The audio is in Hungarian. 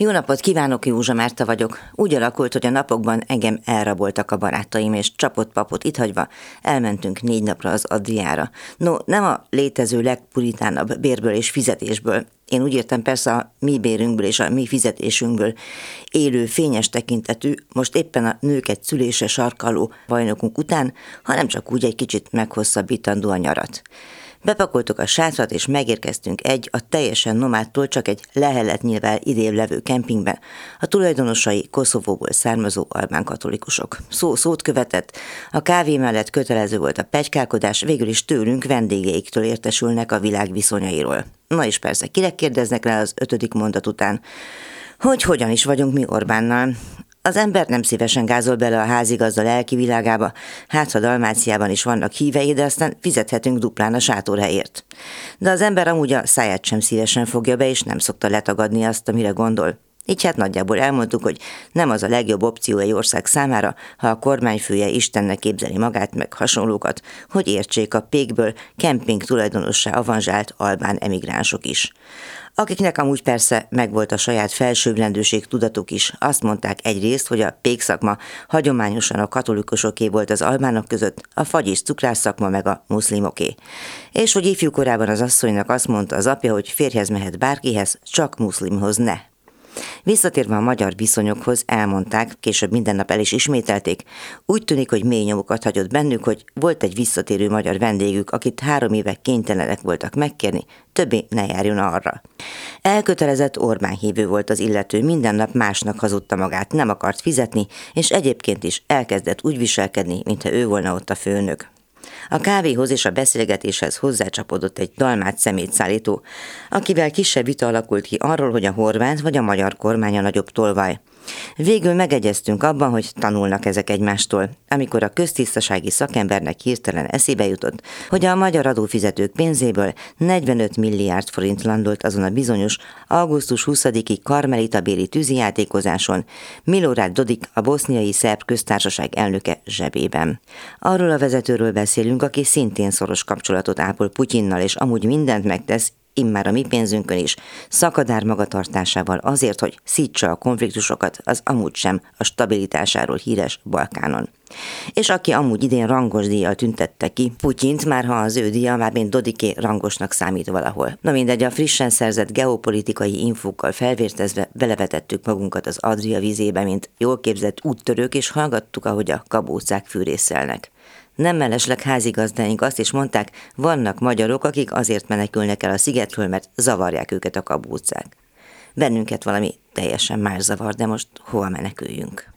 Jó napot kívánok, Józsa Márta vagyok. Úgy alakult, hogy a napokban engem elraboltak a barátaim, és csapott papot itt hagyva elmentünk négy napra az Adriára. No, nem a létező legpuritánabb bérből és fizetésből. Én úgy értem persze a mi bérünkből és a mi fizetésünkből élő fényes tekintetű, most éppen a nőket szülése sarkaló bajnokunk után, hanem csak úgy egy kicsit meghosszabbítandó a nyarat. Bepakoltuk a sátrat, és megérkeztünk egy a teljesen nomádtól csak egy leheletnyivel idév levő kempingbe. A tulajdonosai Koszovóból származó albán katolikusok. Szó szót követett, a kávé mellett kötelező volt a pegykálkodás, végül is tőlünk vendégeiktől értesülnek a világ viszonyairól. Na és persze, kire kérdeznek rá az ötödik mondat után? Hogy hogyan is vagyunk mi Orbánnal? Az ember nem szívesen gázol bele a házigazda lelki világába, hát ha Dalmáciában is vannak hívei, de aztán fizethetünk duplán a sátorhelyért. De az ember amúgy a száját sem szívesen fogja be, és nem szokta letagadni azt, amire gondol. Így hát nagyjából elmondtuk, hogy nem az a legjobb opció egy ország számára, ha a kormányfője Istennek képzeli magát meg hasonlókat, hogy értsék a pékből kemping tulajdonossá avanzsált albán emigránsok is. Akiknek amúgy persze megvolt a saját felsőbbrendűség tudatuk is, azt mondták egyrészt, hogy a pékszakma hagyományosan a katolikusoké volt az albánok között, a fagy és cukrás szakma meg a muszlimoké. És hogy ifjúkorában az asszonynak azt mondta az apja, hogy férjhez mehet bárkihez, csak muszlimhoz ne. Visszatérve a magyar viszonyokhoz, elmondták, később minden nap el is ismételték, úgy tűnik, hogy mély nyomokat hagyott bennük, hogy volt egy visszatérő magyar vendégük, akit három éve kénytelenek voltak megkérni, többé ne járjon arra. Elkötelezett Orbán hívő volt az illető, minden nap másnak hazudta magát, nem akart fizetni, és egyébként is elkezdett úgy viselkedni, mintha ő volna ott a főnök. A kávéhoz és a beszélgetéshez hozzácsapodott egy dalmát szemétszállító, akivel kisebb vita alakult ki arról, hogy a horvát vagy a magyar kormány a nagyobb tolvaj. Végül megegyeztünk abban, hogy tanulnak ezek egymástól, amikor a köztisztasági szakembernek hirtelen eszébe jutott, hogy a magyar adófizetők pénzéből 45 milliárd forint landolt azon a bizonyos augusztus 20-i Karmelita béli tűzijátékozáson Milorad Dodik, a boszniai szerb köztársaság elnöke zsebében. Arról a vezetőről beszélünk, aki szintén szoros kapcsolatot ápol Putyinnal, és amúgy mindent megtesz, immár a mi pénzünkön is, szakadár magatartásával azért, hogy szítsa a konfliktusokat, az amúgy sem a stabilitásáról híres Balkánon. És aki amúgy idén rangos díjjal tüntette ki Putyint, már ha az ő díja már mint Dodiké rangosnak számít valahol. Na mindegy, a frissen szerzett geopolitikai infókkal felvértezve belevetettük magunkat az Adria vizébe, mint jól képzett úttörők, és hallgattuk, ahogy a kabócák fűrészelnek. Nem mellesleg házigazdáink azt is mondták, vannak magyarok, akik azért menekülnek el a szigetről, mert zavarják őket a kabúcák. Bennünket valami teljesen más zavar, de most hova meneküljünk?